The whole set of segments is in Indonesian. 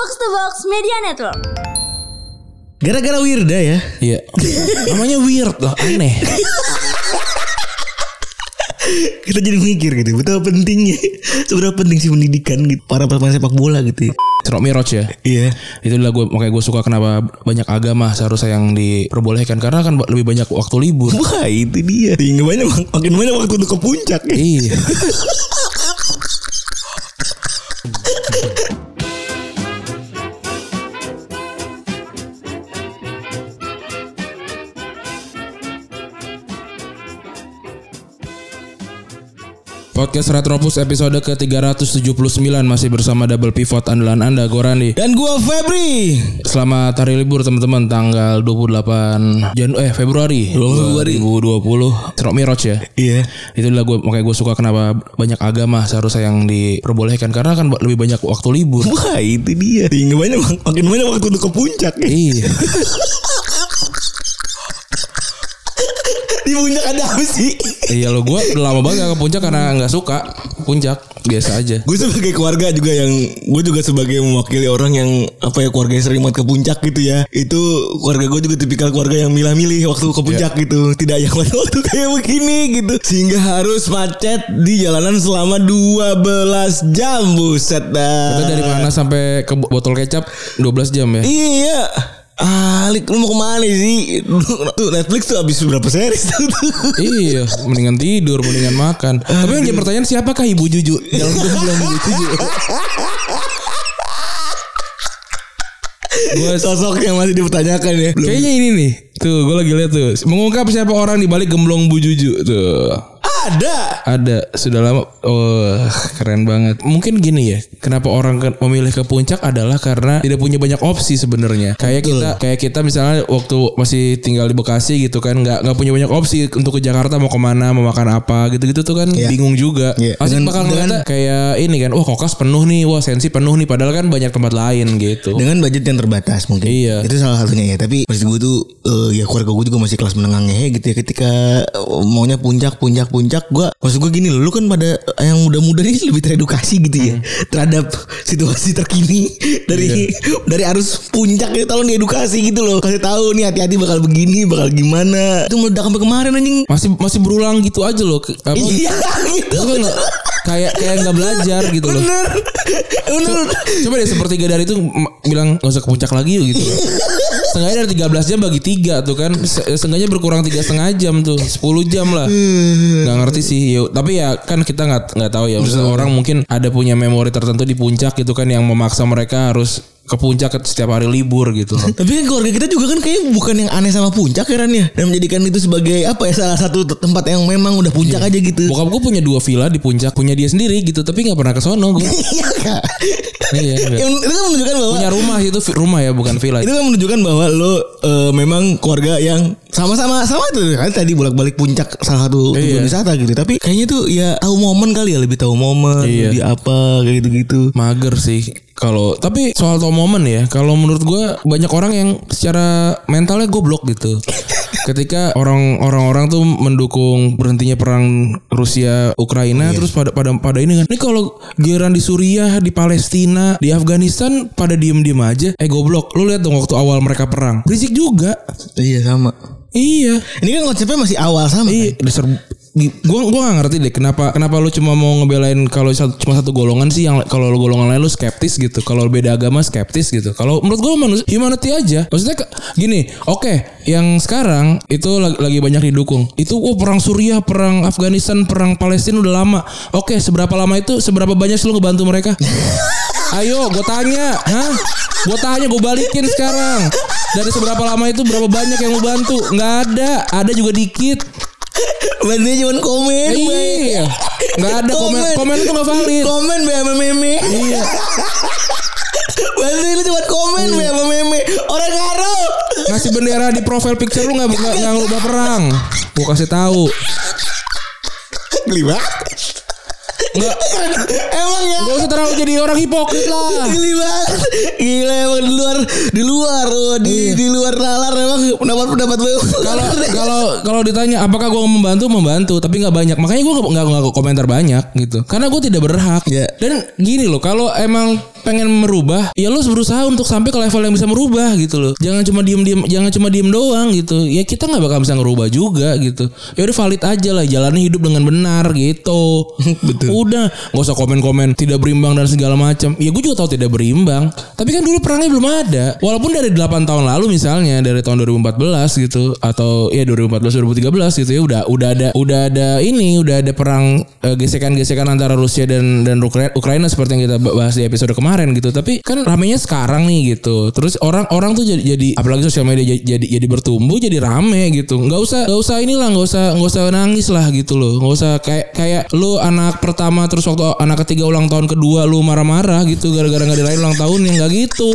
Box to Box Media Network. Gara-gara Wirda ya. Iya. Namanya weird loh, aneh. Kita jadi mikir gitu. Betapa pentingnya. Seberapa penting sih pendidikan gitu. Para pemain sepak bola gitu. ya. Serok Miroj ya. Iya. Itulah gue makanya gue suka kenapa banyak agama seharusnya yang diperbolehkan karena kan lebih banyak waktu libur. Wah itu dia. Sehingga banyak makin banyak waktu untuk ke puncak ya. iya. Podcast Retropus episode ke-379 masih bersama double pivot andalan Anda Gorandi. Dan gua Febri. Selamat hari libur teman-teman tanggal 28 Janu eh Februari Februari. 2020. Serok Miroj ya. Iya. Itulah gue makanya gue suka kenapa banyak agama seharusnya yang diperbolehkan karena kan lebih banyak waktu libur. Wah itu dia. Sehingga banyak makin banyak waktu untuk ke puncak ya. iya. Di puncak ada apa sih? Iya lo gue udah lama banget gak ke puncak karena nggak suka puncak biasa aja. Gue sebagai keluarga juga yang gue juga sebagai mewakili orang yang apa ya keluarga yang sering banget ke puncak gitu ya. Itu keluarga gue juga tipikal keluarga yang milah-milih waktu ke puncak gitu. Tidak yang waktu kayak begini gitu. Sehingga harus macet di jalanan selama 12 jam buset dah. Kita dari mana sampai ke botol kecap 12 jam ya. Iya. Alik lu mau ke mana sih? Tuh Netflix tuh habis berapa series tuh? iya, mendingan tidur, mendingan makan. Tapi yang jadi pertanyaan siapakah Ibu Juju? Yang belum Ibu Juju. Gue Sosok yang masih dipertanyakan ya. Belum. Kayaknya ini nih. Tuh, gue lagi lihat tuh. Mengungkap siapa orang di balik gemblong Bu Juju. Tuh. Ada. Ada sudah lama. Oh, keren banget. Mungkin gini ya. Kenapa orang ke- memilih ke puncak adalah karena tidak punya banyak opsi sebenarnya. Kayak kita kayak kita misalnya waktu masih tinggal di Bekasi gitu kan nggak nggak punya banyak opsi untuk ke Jakarta mau ke mana mau makan apa gitu-gitu tuh kan Iya. bingung juga. Iya. Pasti bakal dengan- ngeliatnya kayak ini kan. Wah kokas penuh nih. Wah sensi penuh nih. Padahal kan banyak tempat lain gitu. dengan budget yang terbatas mungkin Iya. itu salah satunya ya tapi maksud gue tuh eh, ya keluarga gue juga masih kelas menengah ngehe gitu ya ketika eh, maunya puncak puncak puncak gue maksud gue gini loh lu kan pada yang muda-muda nih lebih teredukasi gitu ya terhadap situasi terkini dari dari arus puncak itu tolong diedukasi gitu loh. Kasih tahu nih hati-hati bakal begini bakal gimana. Itu meledak sampai kemarin anjing. Masih masih berulang gitu aja loh. Apa, iya gitu kayak kayak nggak belajar gitu loh. bener bener Coba deh sepertiga dari itu bilang gak usah ke puncak lagi yuk gitu. Setengahnya dari 13 jam bagi tiga tuh kan. Se- Setengahnya berkurang tiga setengah jam tuh. 10 jam lah. Nggak ngerti sih. Yo, tapi ya kan kita nggak nggak tahu ya. Maksudnya orang mungkin ada punya memori tertentu di puncak gitu kan yang memaksa mereka harus ke puncak setiap hari libur gitu. Tapi kan keluarga kita juga kan kayak bukan yang aneh sama puncak ya Ran ya. Dan menjadikan itu sebagai apa ya salah satu te- tempat yang memang udah puncak aja gitu. Bokap gue punya dua villa di puncak, punya dia sendiri gitu, tapi nggak pernah ke sono gue. Iya kak. Iya, itu kan menunjukkan bahwa punya rumah itu rumah ya bukan villa. itu kan menunjukkan bahwa lo eh, memang keluarga yang sama-sama sama itu kan tadi bolak-balik puncak salah satu tujuan Iya. wisata gitu. Tapi kayaknya tuh ya tahu momen kali ya lebih tahu momen, Iya. lebih apa kayak gitu-gitu. mager sih kalau tapi soal tau momen ya kalau menurut gua banyak orang yang secara mentalnya goblok gitu ketika orang orang-orang tuh mendukung berhentinya perang Rusia Ukraina terus pada pada pada ini kan ini kalau giliran di Suriah di Palestina di Afghanistan pada diem-diem aja eh goblok lu lihat dong waktu awal mereka perang berisik juga Iya sama. iya Ini kan konsepnya masih awal sama. Iya, kan? dasar gua gua gak ngerti deh kenapa kenapa lu cuma mau ngebelain kalau cuma satu golongan sih yang kalau golongan lain lu skeptis gitu. Kalau beda agama skeptis gitu. Kalau menurut gua manusia humanity aja. Maksudnya gini, oke, yang sekarang itu lagi, banyak didukung. Itu oh perang Suriah, perang Afghanistan, perang Palestina udah lama. Oke, seberapa lama itu seberapa banyak sih lu ngebantu mereka? Ayo, gue tanya, hah? Gue tanya, gue balikin sekarang. Dari seberapa lama itu berapa banyak yang lu bantu? Nggak ada, ada juga dikit. Bantunya cuma komen. Iya. Nggak ada komen. Komen itu nggak valid. Komen be sama meme. Iya. Bantuin lu cuma komen be sama meme. Orang ngaruh. Ngasih bendera di profile picture lu nggak nggak nggak ngubah perang. Gue kasih tahu. Geli banget. Nggak Emang ya. nggak usah terlalu jadi orang hipokrit lah. Geli banget. Gila gila emang di luar di luar oh, di di luar nalar emang pendapat pendapat lu. Kalau kalau kalau ditanya apakah gue membantu membantu tapi nggak banyak makanya gue nggak nggak komentar banyak gitu karena gue tidak berhak Iya. dan gini loh kalau emang pengen merubah ya lo harus berusaha untuk sampai ke level yang bisa merubah gitu loh. Jangan cuma diem diem jangan cuma diem doang gitu. Ya kita nggak bakal bisa ngerubah juga gitu. Ya udah valid aja lah jalani hidup dengan benar gitu. Betul. udah nggak usah komen komen tidak berimbang dan segala macam. Ya gue juga tahu tidak berimbang. Tapi kan dulu perangnya belum ada. Walaupun dari 8 tahun lalu misalnya dari tahun 2014 gitu atau ya 2014 2013 gitu ya udah udah ada udah ada ini udah ada perang eh, gesekan-gesekan antara Rusia dan dan Ukra- Ukraina seperti yang kita bahas di episode kemarin gitu. Tapi kan ramenya sekarang nih gitu. Terus orang-orang tuh jadi jadi apalagi sosial media jadi jadi, jadi bertumbuh jadi rame gitu. Nggak usah nggak usah inilah nggak usah nggak usah nangis lah gitu loh. Nggak usah kayak kayak lu anak pertama terus waktu anak ketiga ulang tahun kedua lu marah-marah gitu gara-gara nggak dirayain ulang tahun yang nggak gitu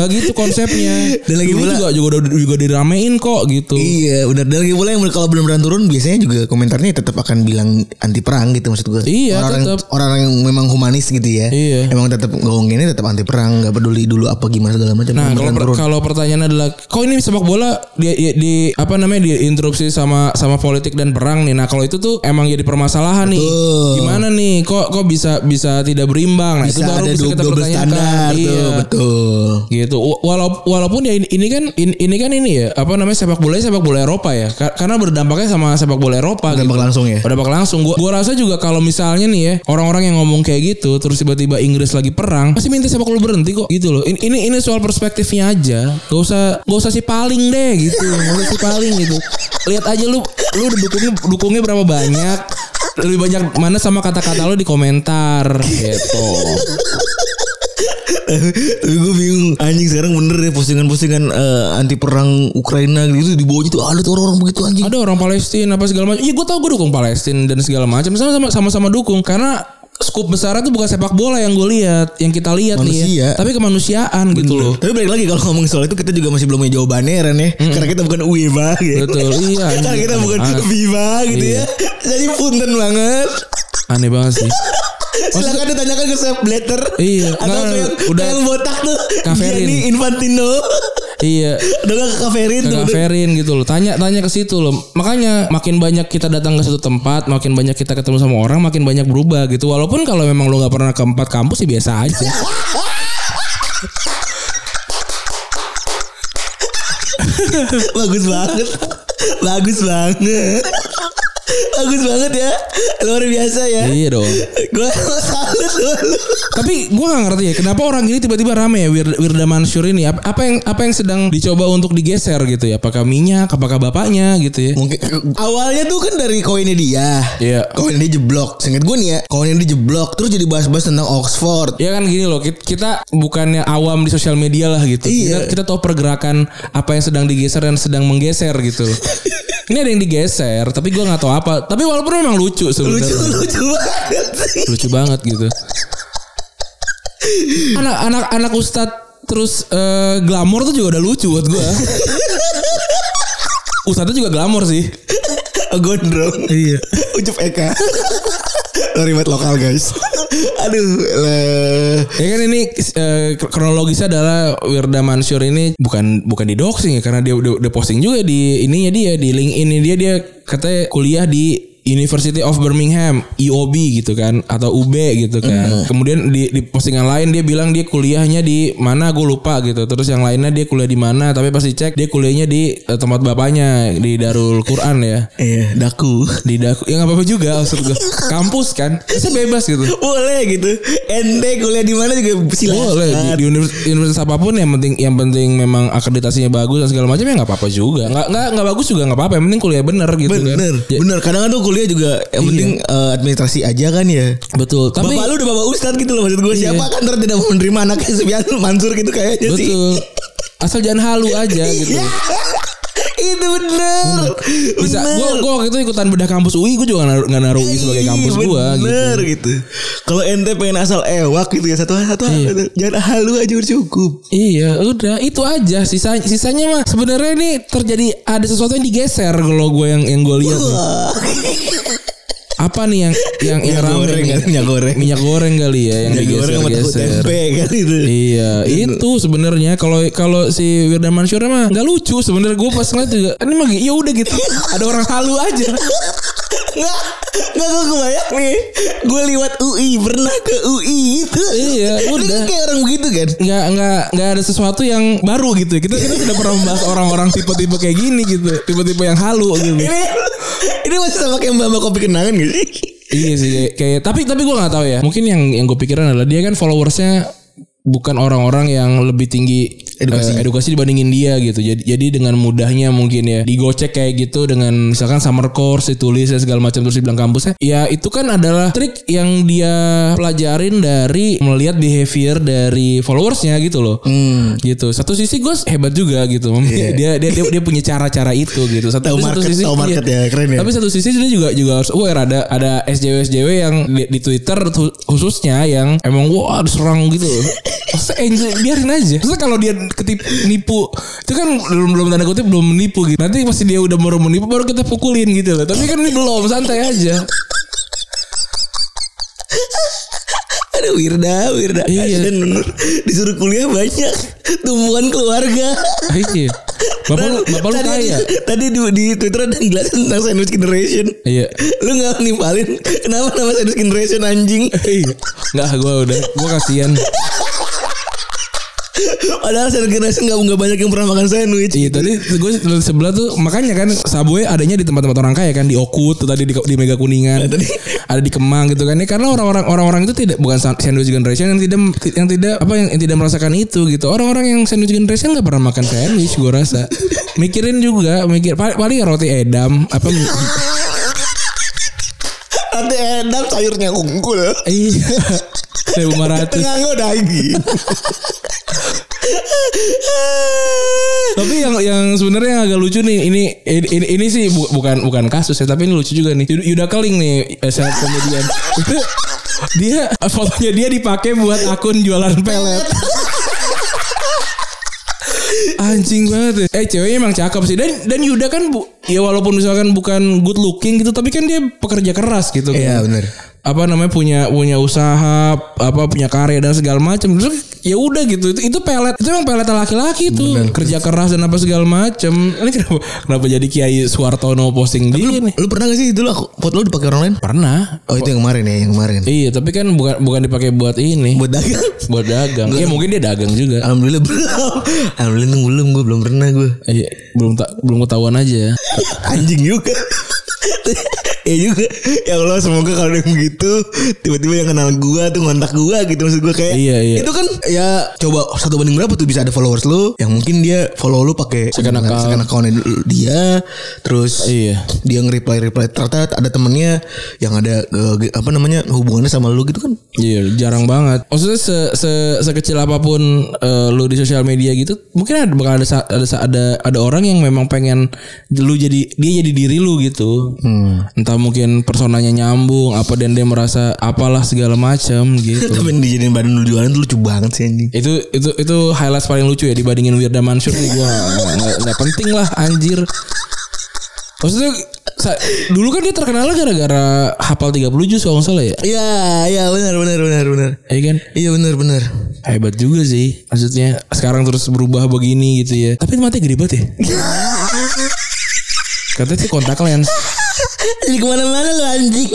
nggak gitu konsepnya Dan lagi pula- juga juga udah juga diramein kok gitu Iya benar dan lagi pula yang kalau benar-benar turun biasanya juga komentarnya tetap akan bilang anti perang gitu maksud gue. Iya, orang tetap. orang yang memang humanis gitu ya. Iya. Emang tetap ngomonginnya tetap anti perang nggak peduli dulu apa gimana segala macam. Nah, kalau per- kalau pertanyaan adalah kok ini sepak bola di, di, di- apa namanya diinterupsi sama sama politik dan perang nih. Nah, kalau itu tuh emang jadi permasalahan nih. Betul. Gimana nih? Kok kok bisa bisa tidak berimbang? Nah, bisa itu baru ada bisa kita double pertanyakan. standar Iya. tuh betul. gitu Wa- walaupun walaupun ya ini, ini kan ini, ini kan ini ya apa namanya sepak bola sepak bola Eropa ya. Ka- karena berdampaknya sama sepak bola Eropa Dampak gitu. langsung ya? berdampak langsung. Gua gua rasa juga kalau misalnya nih ya orang-orang yang ngomong kayak gitu terus tiba-tiba Inggris lagi perang pasti minta sepak bola berhenti kok gitu loh. Ini ini, ini soal perspektifnya aja. Gak usah gak usah si paling deh gitu. Gak usah si paling gitu. Lihat aja lu lu dukungnya dukungnya berapa banyak? Lebih banyak mana sama kata-kata lu di komentar gitu Tapi gue bingung anjing sekarang bener ya postingan-postingan eh, anti perang Ukraina gitu di bawahnya tuh ada tuh orang-orang begitu anjing. ada orang Palestina apa segala macam. Iya gue tau gue dukung Palestina dan segala macam. Sama-sama sama-sama dukung karena skup besarnya tuh bukan sepak bola yang gue lihat, yang kita lihat nih ya. Tapi kemanusiaan gitu loh. Tapi balik lagi kalau ngomong soal itu kita juga masih belum punya jawabannya Ren ya. Karena kita bukan UIBA gitu. Betul, iya, Karena kita bukan. Viva gitu Iya. ya. Jadi punten banget. Aneh banget sih. Silakan ditanyakan ke Chef Blatter. Iya, Atau ke yang, udah- yang botak tuh. Kaverin. Gianni Infantino. Iya. Udah gak ke Kaverin Ke tuh. Kaverin gitu loh. Tanya tanya ke situ loh. Makanya makin banyak kita datang ke satu tempat, makin banyak kita ketemu sama orang, makin banyak berubah gitu. Walaupun kalau memang lo nggak pernah ke empat kampus sih biasa aja. Bagus banget. Bagus banget. Bagus banget ya. Luar biasa ya. iya dong. Gue salut dulu. Tapi gue gak ngerti ya kenapa orang ini tiba-tiba rame ya Wir- Wirda Mansur ini apa, yang apa yang sedang dicoba untuk digeser gitu ya apakah minyak apakah bapaknya gitu ya Mungkin awalnya tuh kan dari koinnya dia. Iya. Koinnya dia jeblok. Seinget gue nih ya, koinnya dia jeblok terus jadi bahas-bahas tentang Oxford. Ya kan gini loh kit- kita bukannya awam di sosial media lah gitu Iya. kita, kita tahu pergerakan apa yang sedang digeser dan sedang menggeser gitu Ini ada yang digeser tapi gue nggak tahu apa tapi walaupun memang lucu Lucu sebenarnya lucu banget sih. lucu banget gitu anak-anak anak ustadz terus eh, glamor tuh juga udah lucu buat gue ustadznya juga glamor sih Gondrong. iya Ucup Eka. Ribat lokal guys. Aduh. Lah. Ya kan ini eh, kronologisnya adalah Wirda Mansur ini bukan bukan di doxing ya karena dia udah, posting juga di ininya dia di LinkedIn ini dia dia katanya kuliah di University of Birmingham IOB gitu kan atau UB gitu kan. Kemudian di, di postingan lain dia bilang dia kuliahnya di mana gue lupa gitu. Terus yang lainnya dia kuliah di mana tapi pas dicek dia kuliahnya di eh, tempat bapaknya di Darul Quran ya. Iya, daku. Di Daku ya nggak apa-apa juga maksud gue. Kampus kan. Bisa bebas gitu. Boleh gitu. Ente kuliah di mana juga silakan. Boleh di, di univers- universitas apa pun yang penting yang penting memang akreditasinya bagus dan segala macam ya nggak apa-apa juga. Nggak nggak nggak bagus juga nggak apa-apa. Yang penting kuliah bener gitu kan. Bener, Ya, bener. Kadang kadang kuliah juga yang penting eh, administrasi aja kan ya. betul. Tapi bapak lu udah bapak ustad gitu loh maksud gue. Iya. Siapa kan tidak mau menerima anaknya Sufyan Mansur gitu kayaknya sih. betul. Asal jangan halu aja gitu. Iya. Itu bener. Bisa Bener. gua gua waktu itu ikutan bedah kampus UI gua juga nggak naruh, naruh UI sebagai kampus Iya, gua gitu. bener gitu. Kalau ente pengen asal ewak gitu ya satu satu Iya. jangan halu aja udah cukup. Iya, udah itu aja. Sisa sisanya mah sebenarnya ini terjadi ada sesuatu yang digeser kalau gue yang yang gue lihat. apa nih yang yang yang Minyak rame goreng nih? kali, minyak goreng. minyak goreng kali ya yang Minyak goreng digeser-geser. tempe kali itu. Iya, itu sebenarnya kalau kalau si Wirda Mansur mah nggak lucu sebenarnya gue pas ngeliat juga ini mah ya udah gitu ada orang halu aja Nggak, nggak gue kebayang nih. Gue lewat UI, pernah ke UI itu. Iya, Ini udah. kan kayak orang begitu kan. nggak nggak nggak ada sesuatu yang baru gitu kita kita sudah pernah membahas orang-orang tipe-tipe kayak gini gitu tipe-tipe yang halu gitu Ini ini masih sama kayak mbak mbak kopi kenangan gitu iya sih kayak- tapi tapi gue nggak tahu ya. Mungkin yang yang gue pikiran adalah dia kan followersnya bukan orang-orang yang lebih tinggi Edukasi. eh, edukasi. dibandingin dia gitu. Jadi jadi dengan mudahnya mungkin ya. Digocek kayak gitu dengan misalkan summer course ditulis dan segala macam terus dibilang kampusnya ya. Itu kan adalah trik yang dia pelajarin dari melihat behavior dari followersnya gitu loh. Hmm. gitu. Satu sisi gue hebat juga gitu. Dia, dia dia dia punya cara-cara itu gitu. Satu, tapi satu market- sisi market iya. ya, keren ya. tapi satu sisi dia juga juga harus aware. Ada ada SJW SJW yang di, di Twitter hu- khususnya yang emang wah diserang gitu Masa enjoy biarin aja Terus kalau dia ketip nipu itu kan belum belum tanda kutip belum menipu gitu nanti pasti dia udah baru menipu baru kita pukulin gitu loh tapi kan ini belum santai aja Ada Wirda, Wirda. Iya. Dan disuruh kuliah banyak tumbuhan keluarga. iya bapak lu bapak lu tadi, kaya Tadi di, di Twitter ada yang jelasin tentang sandwich generation. iya Lu gak nimpalin kenapa nama sandwich generation anjing? Iya. Nggak gue udah Gue kasihan Padahal sandwich generation gak, nggak banyak yang pernah makan sandwich. Iya tadi gue sebelah tuh Makanya kan Subway adanya di tempat-tempat orang kaya kan Di Okut tuh tadi di, di Mega Kuningan tadi. Ada di Kemang gitu kan ya Karena orang-orang orang-orang itu tidak Bukan sandwich generation Yang tidak Yang tidak Apa yang, yang tidak merasakan itu gitu Orang-orang yang sandwich generation gak pernah makan sandwich Gue rasa Mikirin juga mikir Paling, paling roti edam Apa Nanti edam sayurnya unggul. Iya Seribu lima ratus Tengah nggak daging. Tapi yang yang sebenarnya yang agak lucu nih ini ini, ini, ini sih bu- bukan bukan kasus ya tapi ini lucu juga nih. Yuda- Keling nih eh, stand up komedian. Itu dia fotonya dia dipakai buat akun jualan pelet. Anjing banget ya. Eh ceweknya emang cakep sih dan dan Yuda kan bu, ya walaupun misalkan bukan good looking gitu tapi kan dia pekerja keras gitu kan. Iya, bener. Apa namanya punya punya usaha apa punya karya dan segala macam. Terus ya udah gitu itu, itu pelet itu emang pelet laki-laki tuh kerja keras dan apa segala macam. Ini kenapa kenapa jadi Kiai Suartono posting dia nih? Lu pernah gak sih dulu aku foto lu dipakai orang lain? Pernah. Oh itu yang kemarin ya, yang kemarin. Iya, tapi kan bukan bukan dipakai buat ini. Buat dagang. buat dagang. Iya, mungkin dia dagang juga. Alhamdulillah belum. Alhamdulillah belum gue belum pernah gue. Iya, belum tak belum ketahuan aja. Anjing juga. Ya juga ya Allah semoga kalau yang begitu tiba-tiba yang kenal gua tuh ngontak gua gitu maksud gua kayak Iya, iya. itu kan ya coba satu banding berapa tuh bisa ada followers lu yang mungkin dia follow lu pakai Second account. second account dia terus Iya. dia nge-reply reply ternyata ada temennya yang ada eh, apa namanya hubungannya sama lu gitu kan Iya, jarang banget. Maksudnya se, se sekecil apa pun eh, lu di sosial media gitu, mungkin ada bakal ada ada ada ada orang yang memang pengen lu jadi dia jadi diri lu gitu. Entah mungkin personanya nyambung apa dan dia merasa apalah segala macam gitu. tapi dijadiin badan lu jualan lucu banget sih anjing itu itu itu highlight paling lucu ya dibandingin Wirda Mansur nih gua nggak- penting lah anjir. Maksudnya sa- dulu kan dia terkenal gara-gara hafal 30 juz kalau nggak salah ya. Iya, iya benar benar benar benar. Iya kan? Iya benar benar. Hebat juga sih Maksudnya Sekarang terus berubah begini gitu ya Tapi mati gede banget ya Katanya sih kontak lens Jadi ke mana-mana lu anjing.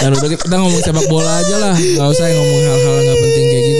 Dan udah kita ngomong sepak bola aja lah Gak usah ngomong hal-hal gak penting kayak gitu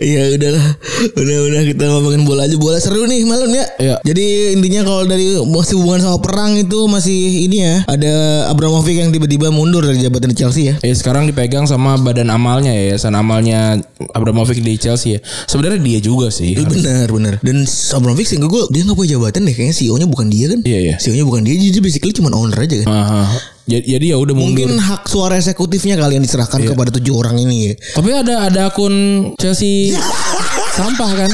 Iya udahlah. Udah udah kita ngomongin bola aja. Bola seru nih malam ya. Iya. Jadi intinya kalau dari Masih hubungan sama perang itu Masih ini ya Ada Abramovich yang tiba-tiba mundur Dari jabatan di Chelsea ya. Ya sekarang dipegang sama badan amalnya ya Yayasan amalnya Abramovich di Chelsea ya. Sebenarnya dia juga sih Benar benar. Dan Abramovich sehingga gue Dia gak punya jabatan deh Kayaknya CEO nya bukan dia kan. Iya, iya. CEO nya bukan dia Jadi basically cuma owner aja kan. Aha. Jadi, jadi ya udah mundur. Mungkin hak suara eksekutifnya kali yang diserahkan kepada tujuh orang ini. Ya Tapi ada ada akun Chelsea Sampah kan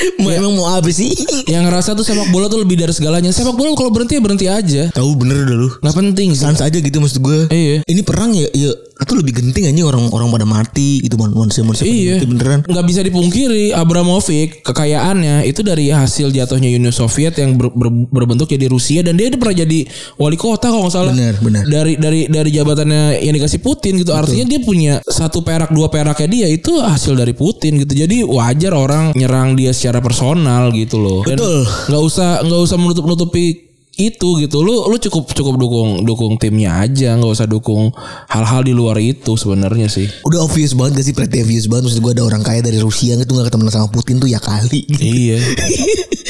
Mau Emang mau apa sih? Yang ngerasa tuh sepak bola tuh lebih dari segalanya. Sepak bola kalau berhenti ya berhenti aja. Tahu bener udah lu. Gak penting sih. Sans aja gitu maksud gue Iya. Ini perang ya, ya itu lebih genting aja orang-orang pada mati gitu manusia-manusia pada Iya. mati beneran. nggak bisa dipungkiri Abramovich kekayaannya itu dari hasil jatuhnya Uni Soviet yang ber- ber- berbentuk jadi Rusia dan dia pernah jadi wali kota kalau nggak salah. Benar, benar. dari dari dari jabatannya yang dikasih Putin gitu. Artinya dia punya satu perak dua peraknya dia itu hasil dari Putin gitu. Jadi wajar orang nyerang dia secara personal gitu loh Dan Betul. nggak usah nggak usah menutup nutupi itu gitu. Lu lu cukup cukup dukung dukung timnya aja. Nggak usah dukung hal-hal di luar itu sebenarnya sih. Udah obvious banget gak sih? Pretty obvious banget. Maksud gue ada orang kaya dari Rusia gitu gak ketemuan sama Putin tuh ya kali gitu. iya.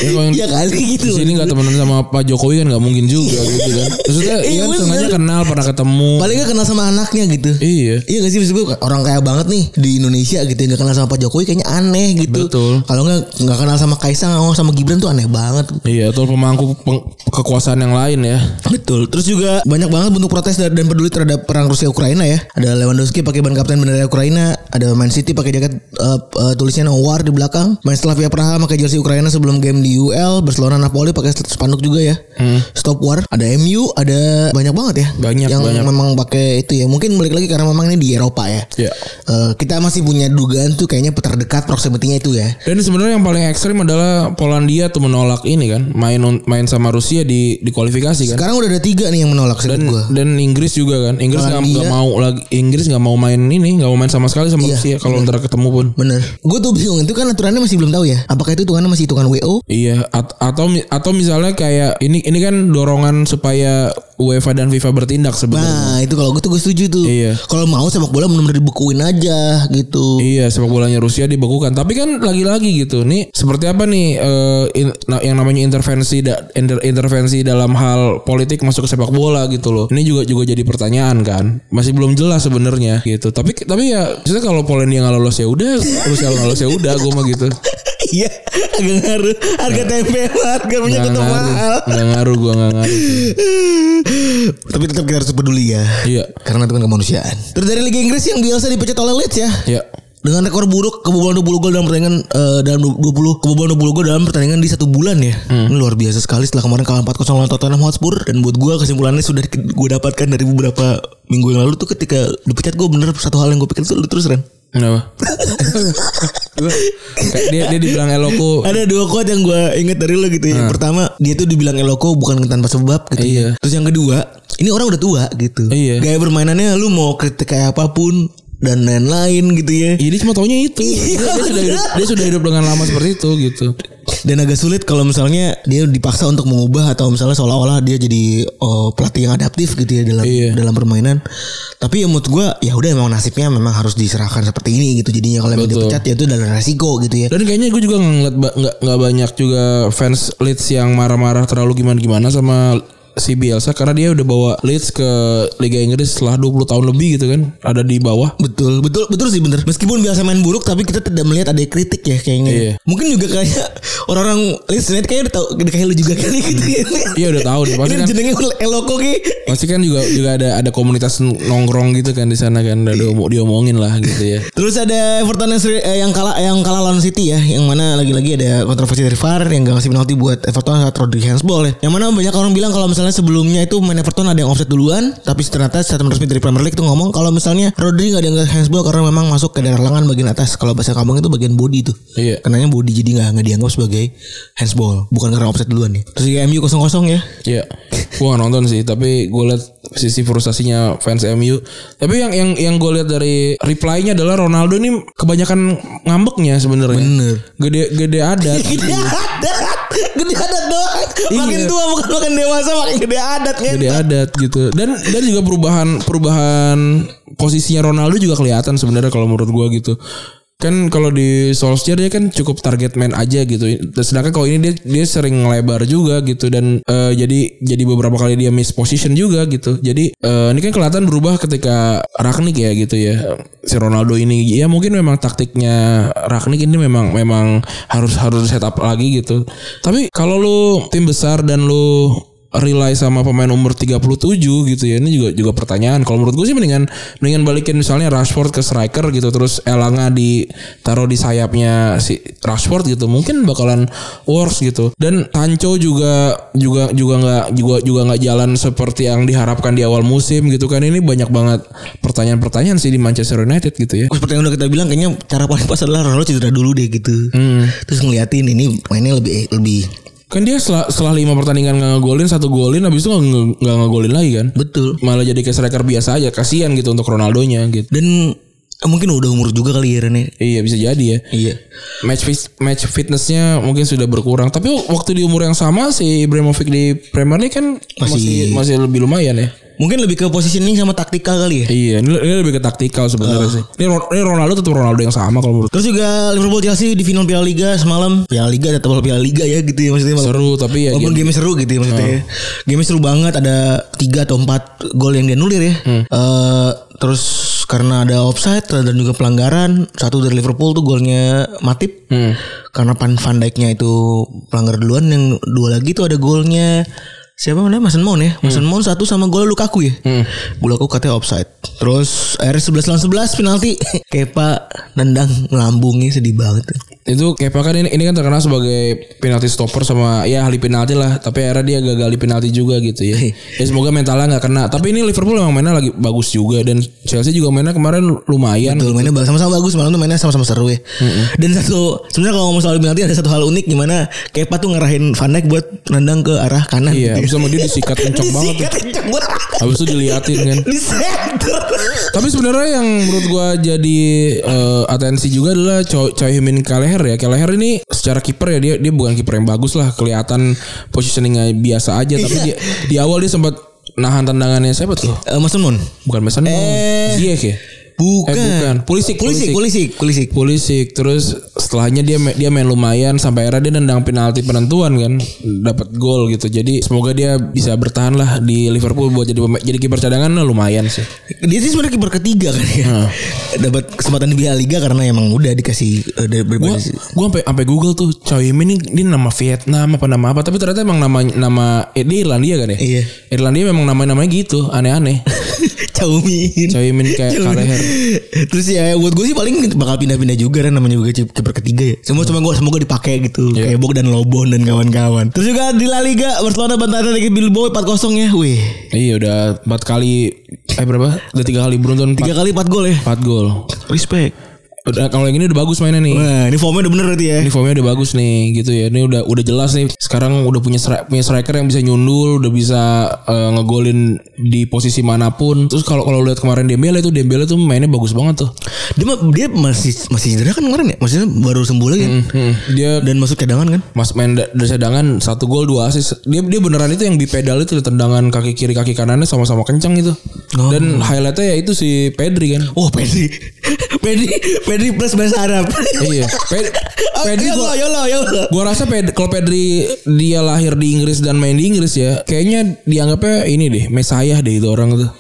Ya, kalau Ya kali gitu. di sini nggak temenan sama Pak Jokowi kan nggak mungkin juga gitu kan. Maksudnya Iya, iya kan bener. sengaja kenal pernah ketemu. Paling gak kenal sama anaknya gitu. Iya. Iya gak sih? Maksud gue orang kaya banget nih di Indonesia gitu Gak kenal sama Pak Jokowi kayaknya aneh gitu. Betul. Kalau gak, gak kenal sama Kaisang sama Gibran tuh aneh banget. Iya, atau pemangku peng- kekuasaan yang lain ya. Betul. Terus juga banyak banget bentuk protes dan peduli terhadap perang Rusia Ukraina ya. Ada Lewandowski pakai ban kapten bendera Ukraina, ada Man City pakai jaket uh, uh, tulisannya War di belakang. Main Slavia Praha pakai jersey Ukraina sebelum game di UL. Barcelona Napoli pakai spanduk juga ya. Stop War. Ada MU, ada banyak banget ya. Banyak, yang banyak. memang pakai itu ya. Mungkin balik lagi karena memang ini di Eropa ya. Iya. Eh, kita masih punya dugaan tuh kayaknya terdekat proximity-nya itu ya. Dan sebenarnya yang paling ekstrim adalah Polandia tuh menolak ini kan, main main sama Rusia di di kualifikasi kan. Sekarang udah ada tiga nih yang menolak Dan gua. dan Inggris juga kan. Inggris nggak mau lagi Inggris nggak mau main ini, nggak mau main sama sekali sama Iya, Rusia kalau ntar ketemu pun. Bener. Gue tuh bingung itu kan aturannya masih belum tahu ya. Apakah itu hitungannya masih hitungan WO? Iya, at- atau atau misalnya kayak ini ini kan dorongan supaya UEFA dan FIFA bertindak sebenarnya. Nah itu kalau gue tuh gue setuju tuh. Iya. Kalau mau sepak bola benar-benar dibekuin aja gitu. Iya sepak bolanya Rusia dibekukan Tapi kan lagi-lagi gitu Nih seperti apa nih eh, in- nah, Yang namanya intervensi da, inter- Intervensi dalam hal politik Masuk ke sepak bola gitu loh Ini juga juga jadi pertanyaan kan Masih belum jelas sebenarnya gitu Tapi tapi ya Maksudnya kalau Polandia nggak lolos ya udah Rusia nggak lolos ya udah Gue mah gitu Iya, agak ngaruh. Harga tempe harga minyak Nggak tetap mahal. Nggak ngaruh gue nggak ngaruh. Tapi tetap kita harus peduli ya. Iya Karena itu kan kemanusiaan. Terus dari Liga Inggris yang biasa dipecat oleh Leeds ya. Iya Dengan rekor buruk kebobolan 20 gol dalam pertandingan eh, dalam 20 kebobolan 20 gol dalam pertandingan di satu bulan ya. Ini luar biasa sekali setelah kemarin kalah 4-0 lawan Tottenham Hotspur dan buat gua kesimpulannya sudah gue dapatkan dari beberapa minggu yang lalu tuh ketika dipecat gue bener satu hal yang gue pikir tuh terus Ren. Kenapa? Dia dia dibilang Eloko Ada dua quote yang gue inget dari lo gitu ya. Yang pertama dia tuh dibilang eloko bukan tanpa sebab gitu. Iya. Terus yang kedua ini orang udah tua gitu. Iya. Gaya permainannya lu mau kritik kayak apa pun dan lain-lain gitu ya. Iya dia cuma taunya itu dia, dia sudah hidup, dia sudah hidup dengan lama seperti itu gitu Dan agak sulit kalau misalnya dia dipaksa untuk mengubah atau misalnya seolah-olah dia jadi oh, pelatih yang adaptif gitu ya dalam Iya. dalam permainan. Tapi ya menurut gue ya udah emang nasibnya memang harus diserahkan seperti ini gitu. Jadinya kalau emang dipecat ya itu adalah resiko gitu ya. Dan kayaknya gue juga ngeliat nggak nggak banyak juga fans Leeds yang marah-marah terlalu gimana-gimana sama si Bielsa karena dia udah bawa Leeds ke Liga Inggris setelah 20 tahun lebih gitu kan ada di bawah. Betul, betul, betul sih bener. Meskipun biasa main buruk, tapi kita tidak melihat ada kritik ya kayaknya. Iya. Mungkin juga kayak orang-orang Leeds United kayaknya udah tahu, kayak lu juga kali gitu ya. Iya udah tahu nih pasti kan jenenge Eloko ki. pasti kan juga juga ada ada komunitas nongkrong gitu kan di sana kan udah diom- diomongin lah gitu ya. Terus ada Everton yang, seri- eh, yang kalah yang kalah lawan City ya, yang mana lagi-lagi ada kontroversi dari VAR yang gak ngasih penalti buat Everton saat Rodri handsball ya. Yang mana banyak orang bilang kalau misalnya sebelumnya itu main Everton ada yang offset duluan, tapi ternyata statement resmi dari Premier League itu ngomong kalau misalnya Rodri nggak dianggap handsball karena memang masuk ke daerah lengan bagian atas. Kalau bahasa kampung itu bagian body itu. Iya. Kenanya body jadi nggak nggak dianggap sebagai handsball, bukan karena offset duluan nih. Terus ya MU 0-0 ya. Iya. Gua gak nonton sih, tapi gue liat sisi frustasinya fans MU. Tapi yang yang yang gue lihat dari reply-nya adalah Ronaldo ini kebanyakan ngambeknya sebenarnya. Bener. Gede gede adat. Gede adat, gede adat doang. Makin Iya. tua bukan makin dewasa makin gede adat kan. Gede adat gitu. Dan dan juga perubahan perubahan posisinya Ronaldo juga kelihatan sebenarnya kalau menurut gua gitu. Kan kalau di Solskjaer dia kan cukup target man aja gitu. Dan Sedangkan kalau ini dia dia sering ngelebar juga gitu dan eh, jadi jadi beberapa kali dia miss position juga gitu. Jadi eh, ini kan kelihatan berubah ketika Ragnik ya gitu ya. Si Ronaldo ini ya mungkin memang taktiknya Ragnik ini memang memang harus harus set up lagi gitu. Tapi kalau lu tim besar dan lu rely sama pemain umur 37 gitu ya. Ini juga juga pertanyaan. Kalau menurut gue sih mendingan mendingan balikin misalnya Rashford ke striker gitu terus Elanga ditaruh di sayapnya si Rashford gitu. Mungkin bakalan worse gitu. Dan Sancho juga juga juga nggak juga juga nggak jalan seperti yang diharapkan di awal musim gitu kan. Ini banyak banget pertanyaan-pertanyaan sih di Manchester United gitu ya. Seperti yang udah kita bilang kayaknya cara paling pas adalah Ronaldo cedera dulu deh gitu. Terus ngeliatin ini mainnya lebih lebih Kan dia setelah, setelah lima pertandingan nggak ngegolin satu golin habis itu nge- nggak ngegolin lagi kan. betul. Malah jadi kayak striker biasa aja. Kasihan gitu untuk Ronaldonya gitu. Dan eh, mungkin udah umur juga kali ya Rene. Iya bisa jadi ya. Iya. Match fit, match fitnessnya mungkin sudah berkurang. Tapi waktu di umur yang sama si Ibrahimovic di Premier League kan masih masih, lebih lumayan ya. Mungkin lebih ke positioning sama taktikal kali ya. Iya, ini, ini lebih ke taktikal sebenarnya sih. Ini, ini Ronaldo tetap Ronaldo yang sama kalau menurut. Terus juga Liverpool Chelsea di final Piala Liga semalam. Piala Liga tetap Piala Liga ya gitu ya maksudnya. Seru tapi ya Walaupun game seru gitu ya maksudnya. Game seru banget ada 3 atau 4 gol yang dia nulir ya. Eh, terus karena ada offside dan juga pelanggaran satu dari Liverpool tuh golnya Matip. Karena Van Van Dijk-nya itu pelanggar duluan yang dua lagi tuh ada golnya siapa namanya Mason Mount ya. Mason Mount satu sama gol Lukaku ya. Lukaku katanya offside. Terus akhirnya 11 lawan 11 penalti. Kepa nendang melambungnya sedih banget. itu Kepa kan ini, ini kan terkenal sebagai penalti stopper sama ya ahli penalti lah. Tapi akhirnya dia gagal di penalti juga gitu ya. ya semoga mentalnya nggak kena. Tapi ini Liverpool emang mainnya lagi bagus juga dan Chelsea juga mainnya kemarin lumayan. Betul mainnya sama-sama bagus malam tuh mainnya sama-sama seru ya. Dan satu sebenarnya kalau ngomong soal penalti ada satu hal unik gimana Kepa tuh ngarahin Van Dijk buat nendang ke arah kanan. Iya, gitu. Habis sama dia disikat kenceng banget. tuh. Disikat banget. Habis itu diliatin kan. Tapi sebenarnya yang menurut gua jadi eh, atensi juga adalah Choi, Choi Min Kaleher ya. Kaleher ini secara kiper ya dia dia bukan kiper yang bagus lah, kelihatan positioningnya biasa aja. Tapi Iya. dia di awal dia sempat nahan tendangannya siapa tuh? Eh, Mason Mount. Bukan Mason Mount. Eh. Ziyech ya? Bukan. Eh, bukan. Pulisic, Pulisic, Pulisic, Pulisic. Pulisic terus setelahnya dia dia main lumayan sampai akhirnya dia nendang penalti penentuan kan dapat gol gitu jadi semoga dia bisa bertahan lah di Liverpool buat jadi jadi kiper cadangan lah lumayan sih Dia sih sebenarnya kiper ketiga kan ya. Dapat kesempatan di Piala Liga karena emang udah dikasih eh, gua berbagai gua sampai sampai Google tuh Choi Min ini dia nama Vietnam apa nama apa tapi ternyata emang nama nama eh, dia Irlandia kan ya Iya. Irlandia memang namanya namanya gitu aneh-aneh. Choi Min kayak Kaleher Terus ya buat gue sih paling bakal pindah-pindah juga kan namanya juga kiper ketiga ya. Semua cuma gue semoga dipakai gitu. Iya. Kayak Bog dan Lobon dan kawan-kawan. Terus juga di La Liga Barcelona bantai Atletico Bilbao 4-0 ya. Wih. iya udah empat kali eh berapa udah tiga kali beruntun Tiga empat, kali 4 gol ya. empat gol Respect. Udah kalau yang ini udah bagus mainnya nih Wah, ini formnya udah bener berarti ya. Ini formnya udah bagus nih gitu ya. Ini udah udah jelas nih. Sekarang udah punya stri- punya striker yang bisa nyundul, udah bisa eh, ngegolin di posisi mana pun. Terus kalau kalau lihat kemarin Dembele itu Dembele tuh mainnya bagus banget tuh. Dia dia masih masih cedera kan kemarin ya? Maksudnya baru sembuh lagi kan? Hmm, dia Dan masuk cadangan kan? Mas main da- dari cadangan satu gol dua assist. Dia dia beneran itu yang bipedal itu tendangan kaki kiri kaki kanannya sama-sama kencang itu. Dan highlightnya ya itu si Pedri kan. Wah, Pedri. Pedri, Pedri plus bahasa Arab. iya. Ped- Pedri gua, ya Allah. Gua rasa Ped, kalau Pedri dia lahir di Inggris dan main di Inggris ya, kayaknya dianggapnya ini deh, mesayah deh itu orang tuh.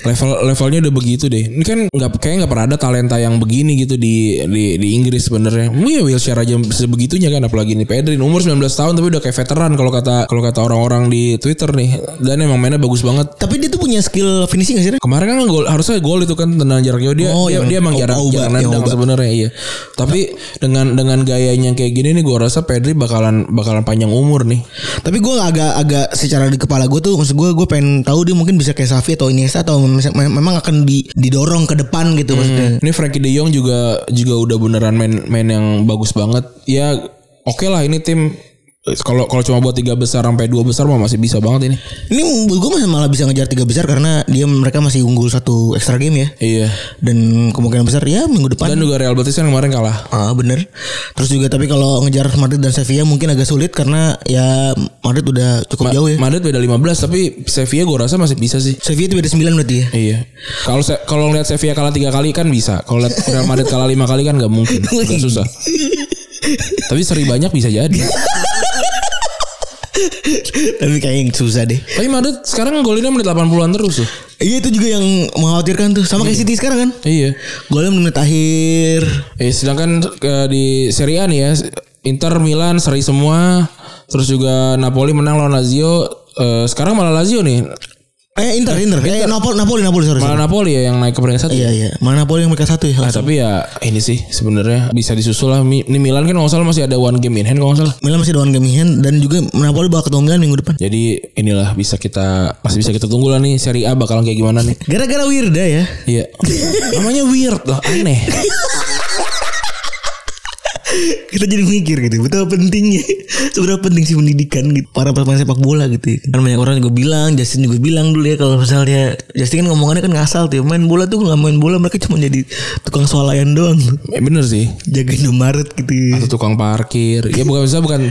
Level levelnya udah begitu deh. Ini kan nggak kayaknya nggak pernah ada talenta yang begini gitu di di, di Inggris sebenarnya. Iya Wilshere aja sebegitunya kan apalagi ini Pedri umur 19 tahun tapi udah kayak veteran kalau kata kalau kata orang-orang di Twitter nih. Dan emang mainnya bagus banget. Tapi dia tuh punya skill finishing gak sih? Kemarin kan gol harusnya gol itu kan tendangan jarak jauh dia Oh, dia, yang dia emang Au- jarang Auba, jarang yang nendang Auba. Sebenarnya iya. Tapi dengan dengan gayanya kayak gini nih gua rasa Pedri bakalan bakalan panjang umur nih. Tapi gue agak agak secara di kepala gue tuh maksud gue gue pengen tahu dia mungkin bisa kayak Xavi atau Iniesta atau mem- mem- memang akan di, didorong ke depan gitu maksudnya. Ini Frankie De Jong juga juga udah beneran main main yang bagus banget. Ya oke lah ini tim kalau kalau cuma buat tiga besar sampai dua besar mah masih bisa banget ini. Ini gue masih malah bisa ngejar tiga besar karena dia mereka masih unggul satu extra game ya. Iya. Dan kemungkinan besar ya minggu depan. Dan juga Real Betis kan kemarin kalah. Ah bener Terus juga tapi kalau ngejar Madrid dan Sevilla mungkin agak sulit karena ya Madrid udah cukup jauh ya. Madrid beda 15 tapi Sevilla gue rasa masih bisa sih. Sevilla itu beda 9 berarti ya. Iya. Kalau kalau ngeliat Sevilla kalah tiga kali kan bisa. Kalau lihat Real Madrid kalah lima kali kan nggak mungkin. Udah susah. Tapi seri banyak bisa jadi. tapi kayaknya susah deh. Tapi Madrid sekarang golinnya menit 80-an terus tuh. Iya itu juga yang mengkhawatirkan tuh sama kayak City sekarang kan. Iya. Golnya menit akhir. Eh sedangkan eh, di Serie A nih ya Inter Milan seri semua terus juga Napoli menang lawan Lazio eh, sekarang malah Lazio nih. Eh Inter, Inter. Eh Napoli, Napoli, Napoli sorry. Malah Napoli ya yang naik ke peringkat satu. Iya iya. Mana Napoli yang mereka satu ya? Nah, tapi ya ini sih sebenarnya bisa disusul lah. Ini Milan kan kalau salah masih ada one game in hand kalau salah. Milan masih doan game in hand dan juga Napoli bakal ketemu Milan minggu depan. Jadi inilah bisa kita masih bisa kita tunggu lah nih Serie A bakalan kayak gimana nih. Gara-gara Wirda ya. Iya. Namanya weird loh, aneh. Kita jadi mikir gitu, betapa pentingnya, seberapa penting sih pendidikan gitu para pemain sepak bola gitu. Ya. Kan banyak orang juga bilang, Justin juga bilang dulu ya kalau misalnya Justin kan ngomongannya kan ngasal tuh, main bola tuh nggak main bola mereka cuma jadi tukang swalayan doang, Eh, bener sih. jaga Indomaret gitu. Ya. Atau tukang parkir. Ya bukan bisa bukan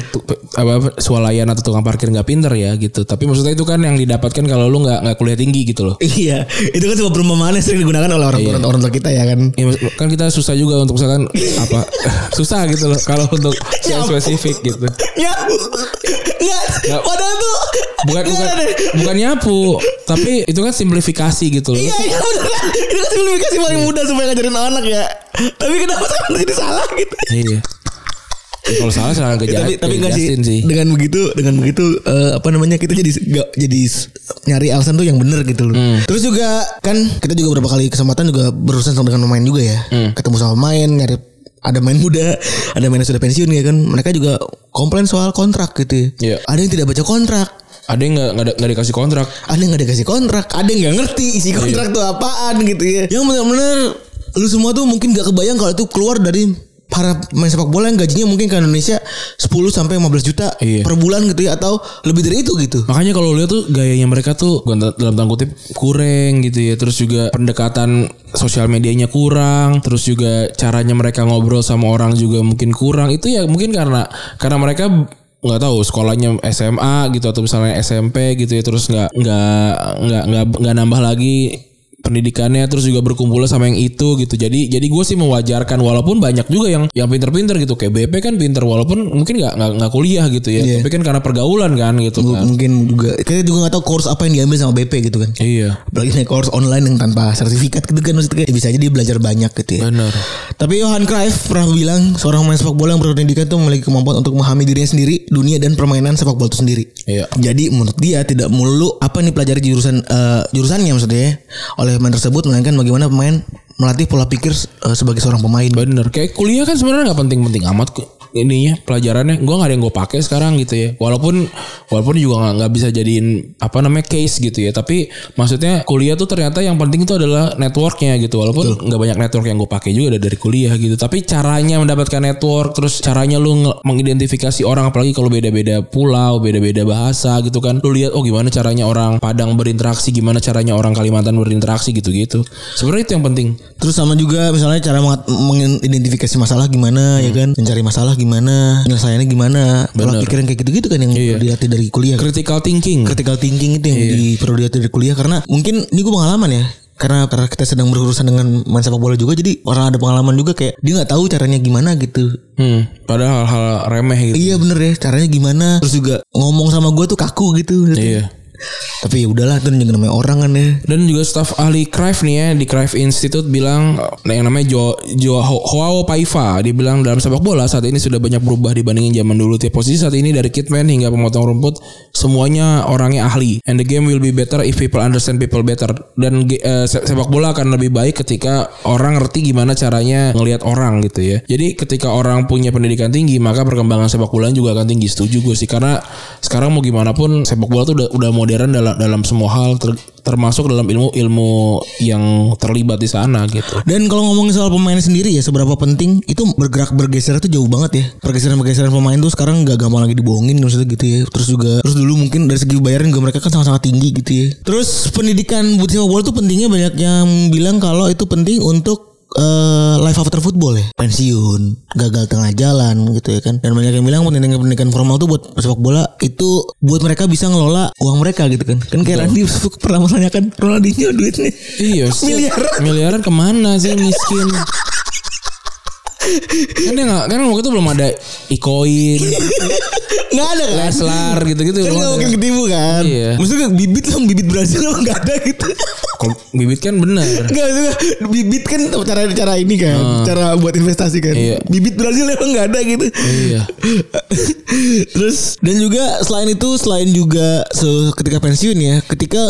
apa, apa swalayan atau tukang parkir nggak pinter ya gitu. Tapi maksudnya itu kan yang didapatkan kalau lu nggak nggak kuliah tinggi gitu loh. Iya, itu kan sebuah perumpamaan yang sering digunakan oleh orang tua orang tua kita ya kan. Ya, kan kita susah juga untuk misalkan apa susah gitu loh kalau untuk yang spesifik gitu. Nyapu, nggak, Nggak. padahal tuh Bukan nggak bukan bukan nyapu, tapi itu kan simplifikasi gitu loh. Iya, iya bener kan. Itu kan simplifikasi paling mudah supaya ngajarin anak ya. Tapi kenapa sekarang jadi salah gitu? Iya. Ya, kalau salah salah ke Ya, tapi tapi enggak sih. Sih. Dengan begitu dengan begitu eh, apa namanya kita jadi nggak jadi nyari alasan tuh yang benar gitu loh. Hmm. Terus juga kan kita juga beberapa kali kesempatan juga berurusan sama dengan pemain juga ya. Hmm. Ketemu sama pemain nyari ada main muda, ada main yang sudah pensiun ya kan. Mereka juga komplain soal kontrak gitu. Iya. Ada yang tidak baca kontrak. Ada yang nggak nggak ada- nggak dikasih kontrak. Ada yang gak dikasih kontrak Ada yang gak ngerti isi kontrak tuh apaan gitu ya Yang benar-benar Lu semua tuh mungkin gak kebayang kalau itu keluar dari para pemain sepak bola yang gajinya mungkin ke Indonesia 10 sampai 15 juta Iya. per bulan gitu ya atau lebih dari itu gitu. Makanya kalau lihat tuh gayanya mereka tuh dalam tanda kutip kurang gitu ya. Terus juga pendekatan sosial medianya kurang. Terus juga caranya mereka ngobrol sama orang juga mungkin kurang. Itu ya mungkin karena karena mereka nggak tahu sekolahnya SMA gitu atau misalnya SMP gitu ya terus nggak nggak nggak nggak nggak nambah lagi pendidikannya terus juga berkumpul sama yang itu gitu jadi jadi gue sih mewajarkan walaupun banyak juga yang yang pinter-pinter gitu kayak BP kan pinter walaupun mungkin nggak nggak kuliah gitu ya tapi kan karena pergaulan kan gitu M- kan Mungkin juga kita juga nggak tahu course apa yang diambil sama BP gitu kan. iya Apalagi naik course online yang tanpa sertifikat gitu kan maksudnya ya bisa aja dia belajar banyak gitu ya. benar Tapi Johan Cruyff pernah bilang seorang pemain sepak bola yang berpendidikan tuh memiliki kemampuan untuk memahami dirinya sendiri, dunia dan permainan sepak bola itu sendiri. Iya. Jadi menurut dia tidak melulu apa nih pelajari jurusan eh, jurusannya maksudnya ya, oleh pemain tersebut melainkan bagaimana pemain melatih pola pikir eh, sebagai seorang pemain. bener kayak kuliah kan sebenarnya nggak penting-penting amat kok ininya pelajarannya gue nggak ada yang gue pakai sekarang gitu ya. Walaupun walaupun juga nggak bisa jadiin apa namanya case gitu ya. Tapi maksudnya kuliah tuh ternyata yang penting itu adalah networknya gitu. Walaupun nggak banyak network yang gue pakai juga dari kuliah gitu. Tapi caranya mendapatkan network terus caranya lu mengidentifikasi orang apalagi kalau beda-beda pulau beda-beda bahasa gitu kan. Lu lihat oh gimana caranya orang Padang berinteraksi gimana caranya orang Kalimantan berinteraksi gitu-gitu. Sebenarnya itu yang penting. Terus sama juga misalnya cara mengidentifikasi masalah gimana ya kan, mencari masalah gimana, penyelesaiannya gimana, pola Bener. pikir yang kayak gitu-gitu kan yang perlu dilatih dari kuliah. critical thinking critical thinking itu yang Iya. di perlu dilatih dari kuliah karena mungkin ini gue pengalaman ya karena karena kita sedang berurusan dengan main sepak bola juga jadi orang ada pengalaman juga kayak dia nggak tahu caranya gimana gitu Hmm, padahal hal-hal remeh gitu. iya bener ya caranya gimana terus juga ngomong sama gue tuh kaku gitu Iya. Tapi ya udahlah itu juga namanya orang kan ya. Dan juga staf ahli Cruyff nih ya di Cruyff Institute bilang nah, yang namanya Jo Jo Hoao Paiva dia bilang dalam sepak bola saat ini sudah banyak berubah dibandingin zaman dulu. Tiap posisi saat ini dari kitman hingga pemotong rumput semuanya orangnya ahli. And the game will be better if people understand people better. Dan se- sepak bola akan lebih baik ketika orang ngerti gimana caranya ngelihat orang gitu ya. Jadi ketika orang punya pendidikan tinggi maka perkembangan sepak bola juga akan tinggi. Setuju gue sih karena sekarang mau gimana pun sepak bola tuh udah udah modern dalam dalam semua hal ter- termasuk dalam ilmu ilmu yang terlibat di sana gitu. dan kalau ngomongin soal pemain sendiri ya seberapa penting itu bergerak bergeser itu jauh banget ya. Pergeseran pergeseran pemain tuh sekarang nggak gampang lagi dibohongin maksudnya gitu ya. Terus juga terus dulu mungkin dari segi bayaran juga mereka kan sangat-sangat tinggi gitu ya. Terus pendidikan buat sepak bola tuh pentingnya banyak yang bilang kalau itu penting untuk eh, life after football ya pensiun gagal tengah jalan gitu ya kan dan banyak yang bilang pendidikan pendidikan formal tuh buat sepak bola itu buat mereka bisa ngelola uang mereka gitu kan kan kayak Randy pernah menanyakan Ronaldinho duitnya Iya. Miliaran. miliaran ke mana sih miskin? Kan dia nggak kan waktu itu belum ada ikoin Nggak ada kan? Leslar gitu-gitu Kan nggak mungkin ketipu kan? Iya. Maksudnya bibit lah bibit Brazil emang nggak ada gitu. Kalau bibit kan benar Enggak maksudnya bibit kan cara cara ini kan, cara buat investasi kan. Iya. Bibit Brazil emang nggak ada gitu. iya Terus dan juga selain itu selain juga se- ketika pensiun ya, ketika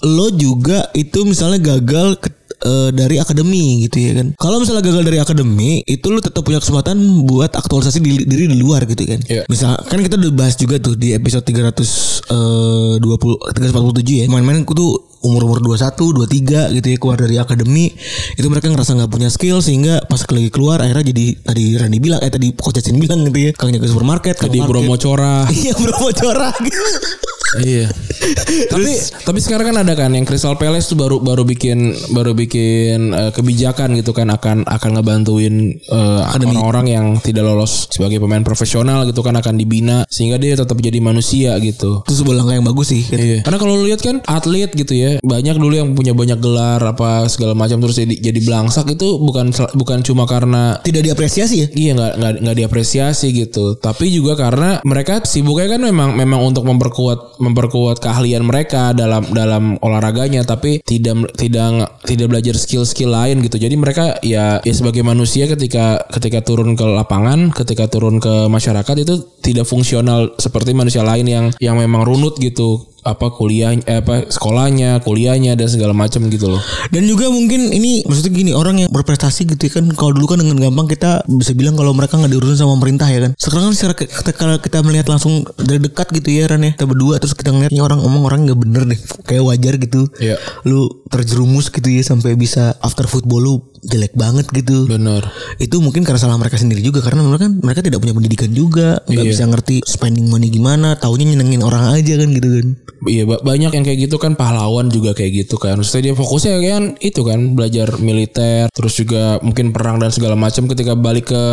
lo juga itu misalnya gagal eh, dari akademi gitu ya kan. Kalau misalnya gagal dari akademi, itu lo tetap punya kesempatan buat aktualisasi diri, diri di luar gitu kan. Iya. Misal kan kita udah bahas juga tuh di episode 320 347 ya. Main-main aku tuh umur-umur 21, 23 gitu ya keluar dari akademi itu mereka ngerasa nggak punya skill sehingga pas lagi keluar akhirnya jadi tadi Randy bilang eh tadi Coach bilang gitu ya kang jaga supermarket jadi. Bromo Cora Iya bro corak iya. Tapi tapi sekarang kan ada kan yang Crystal Palace tuh baru baru bikin baru bikin eh, kebijakan gitu kan akan akan ngebantuin eh, orang-orang yang tidak lolos sebagai pemain profesional gitu kan akan dibina sehingga dia tetap jadi manusia gitu. Itu sebuah langkah yang bagus sih. Gitu. Iya. Karena kalau lu lihat kan atlet gitu ya, banyak dulu yang punya banyak gelar apa segala macam terus jadi jadi belangsak itu bukan bukan cuma karena Tidak diapresiasi ya? Iya nggak nggak nggak diapresiasi gitu, tapi juga karena mereka sibuknya kan memang memang untuk memperkuat memperkuat keahlian mereka dalam dalam olahraganya, tapi tidak tidak tidak belajar skill-skill lain gitu. Jadi mereka ya ya sebagai manusia ketika ketika turun ke lapangan, ketika turun ke masyarakat itu tidak fungsional seperti manusia lain yang yang memang runut gitu apa kuliah eh, apa sekolahnya, kuliahnya dan segala macam gitu loh. Dan juga mungkin ini maksudnya gini orang yang berprestasi gitu ya kan kalau dulu kan dengan gampang kita bisa bilang kalau mereka nggak diurusin sama pemerintah ya kan. Sekarang kan secara ketika kita melihat langsung dari dekat gitu ya Ran ya kita berdua terus kita ngeliatnya orang ngomong orang nggak bener deh kayak wajar gitu. Iya. Lu terjerumus gitu ya sampai bisa after football lu jelek banget gitu. Bener. itu mungkin karena salah mereka sendiri juga karena mereka kan mereka tidak punya pendidikan juga nggak Iya. bisa ngerti spending money gimana taunya nyenengin orang aja kan gitu kan Iya ba- banyak yang kayak gitu kan pahlawan juga kayak gitu kan. Maksudnya dia fokusnya kan itu kan belajar militer terus juga mungkin perang dan segala macam ketika balik ke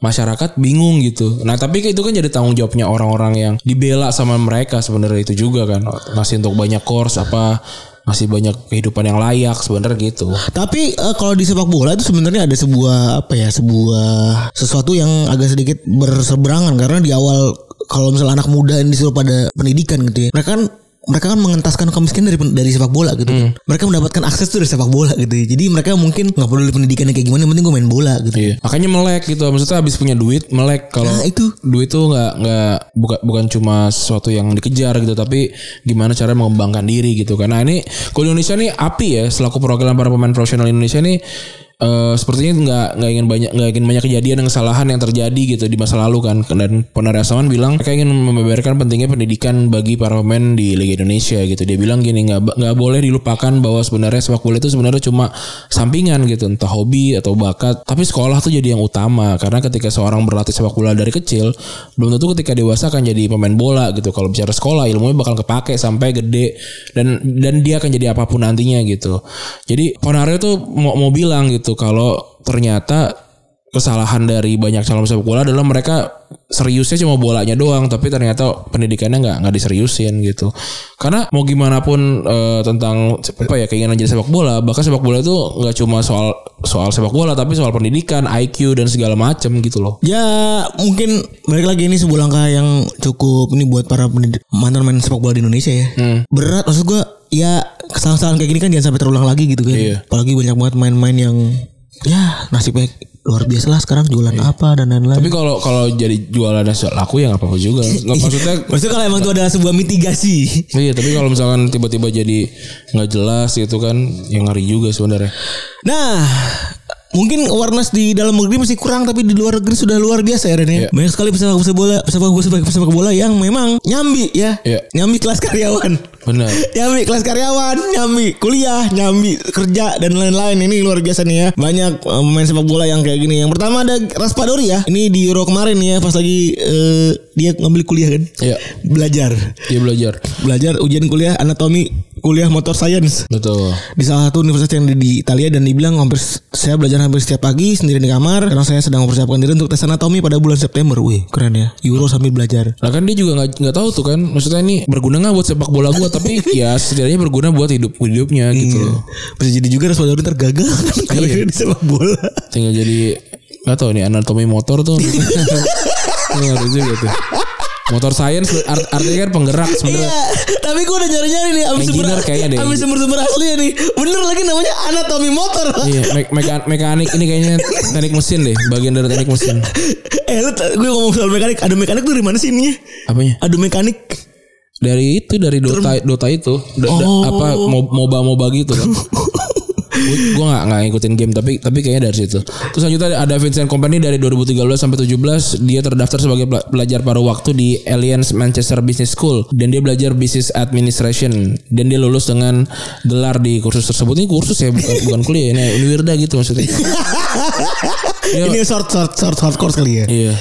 masyarakat bingung gitu. Nah tapi itu kan jadi tanggung jawabnya orang-orang yang dibela sama mereka sebenarnya itu juga kan ngasih untuk banyak course apa ngasih banyak kehidupan yang layak sebenarnya gitu. tapi eh, kalau di sepak bola itu sebenarnya ada sebuah apa ya sebuah sesuatu yang agak sedikit berseberangan karena di awal kalau misalnya anak muda yang disuruh pada pendidikan gitu ya mereka kan mereka kan mengentaskan kemiskinan dari dari sepak bola gitu kan. Mereka mendapatkan akses tuh dari sepak bola gitu. Jadi mereka mungkin nggak peduli pendidikannya kayak gimana, yang penting gue main bola gitu. Iya. Makanya melek gitu. Maksudnya habis punya duit melek kalau Nah, itu. duit tuh nggak nggak bukan bukan cuma sesuatu yang dikejar gitu tapi gimana cara mengembangkan diri gitu. Karena ini kalau Indonesia nih api ya selaku perwakilan para pemain profesional Indonesia nih eh, sepertinya nggak nggak ingin banyak nggak ingin banyak kejadian dan kesalahan yang terjadi gitu di masa lalu kan. Dan Ponari Asaman bilang mereka ingin membeberkan pentingnya pendidikan bagi para pemain di Liga Indonesia gitu. Dia bilang gini nggak nggak boleh dilupakan bahwa sebenarnya sepak bola itu sebenarnya cuma sampingan gitu. Entah hobi atau bakat tapi sekolah tuh jadi yang utama. Karena ketika seorang berlatih sepak bola dari kecil belum tentu ketika dewasa akan jadi pemain bola gitu. Kalau bicara sekolah ilmunya bakal kepake sampai gede dan dan dia akan jadi apa pun nantinya gitu. Jadi Ponario tuh mau mau bilang gitu kalau ternyata kesalahan dari banyak calon sepak bola adalah mereka seriusnya cuma bolanya doang tapi ternyata pendidikannya nggak nggak diseriusin gitu. Karena mau gimana pun eh, tentang apa ya keinginan jadi sepak bola bahkan sepak bola itu nggak cuma soal soal sepak bola tapi soal pendidikan IQ dan segala macam gitu loh. Ya mungkin balik lagi ini sebuah langkah yang cukup ini buat para mantan main sepak bola di Indonesia ya. Berat maksud gua ya kesalahan-kesalahan kayak gini kan jangan sampai terulang lagi gitu kan. Iya. Apalagi banyak banget main-main yang ya nasibnya luar biasa lah sekarang jualan apa dan lain-lain. tapi kalau kalau jadi jualan laku ya nggak apa-apa juga Nggak, maksudnya Maksudnya kalau emang itu adalah sebuah mitigasi. Iya tapi kalau misalkan tiba-tiba jadi nggak jelas gitu kan yang ngeri juga sebenarnya. Nah, mungkin awareness di dalam negeri masih kurang tapi di luar negeri sudah luar biasa ya Ren ya. Iya. Banyak sekali pesepak pesepak bola, pesepak pesepak pesepak bola yang memang nyambi ya. Iya. Nyambi kelas karyawan. Benar. nyambi kelas karyawan, nyambi kuliah, nyambi kerja dan lain-lain. Ini luar biasa nih ya. Banyak eh, pemain sepak bola yang kayak gini. Yang pertama ada Raspadori ya. Ini di Euro kemarin ya pas lagi eh, dia ngambil kuliah kan. Iya. Belajar. Dia belajar. Belajar ujian kuliah anatomi kuliah motor science Betul. di salah satu universitas yang di, di Italia dan dibilang hampir saya belajar hampir setiap pagi sendiri di kamar karena saya sedang mempersiapkan diri untuk tes anatomi pada bulan September. Wih, keren ya. Euro sambil belajar. Lah kan dia juga nggak nggak tahu tuh kan. Maksudnya ini berguna nggak buat sepak bola gua tapi ya setidaknya berguna buat hidup hidupnya gitu loh. Bisa jadi juga Raspadori tergagal karena di sepak bola. Tinggal jadi Gak tau nih anatomi motor tuh. Ngerti juga tuh. Motor science art- artinya kan penggerak sebenarnya. Iya, tapi gue udah nyari-nyari nih Engineer sumber kayaknya deh. ambil sumber-sumber aslinya nih. Bener lagi namanya anatomi motor. Iya, me- meka- mekanik ini kayaknya teknik mesin deh, bagian dari teknik mesin. eh lu gue ngomong soal mekanik, adu mekanik tuh dari mana sih ininya? Apanya? Adu mekanik. Dari itu dari Dota Dota itu. Da- da- Oh. apa mo- MOBA-MOBA gitu kan. gue gak, nggak ngikutin game tapi tapi kayaknya dari situ. Terus selanjutnya ada Vincent Company dari 2013 sampai 17 dia terdaftar sebagai pela- pelajar paruh waktu di Alliance Manchester Business School dan dia belajar business administration dan dia lulus dengan gelar di kursus tersebut. Ini kursus ya bukan kuliah ini Unwirda gitu maksudnya. Dia- Ini short short short short course kali ya. Iya.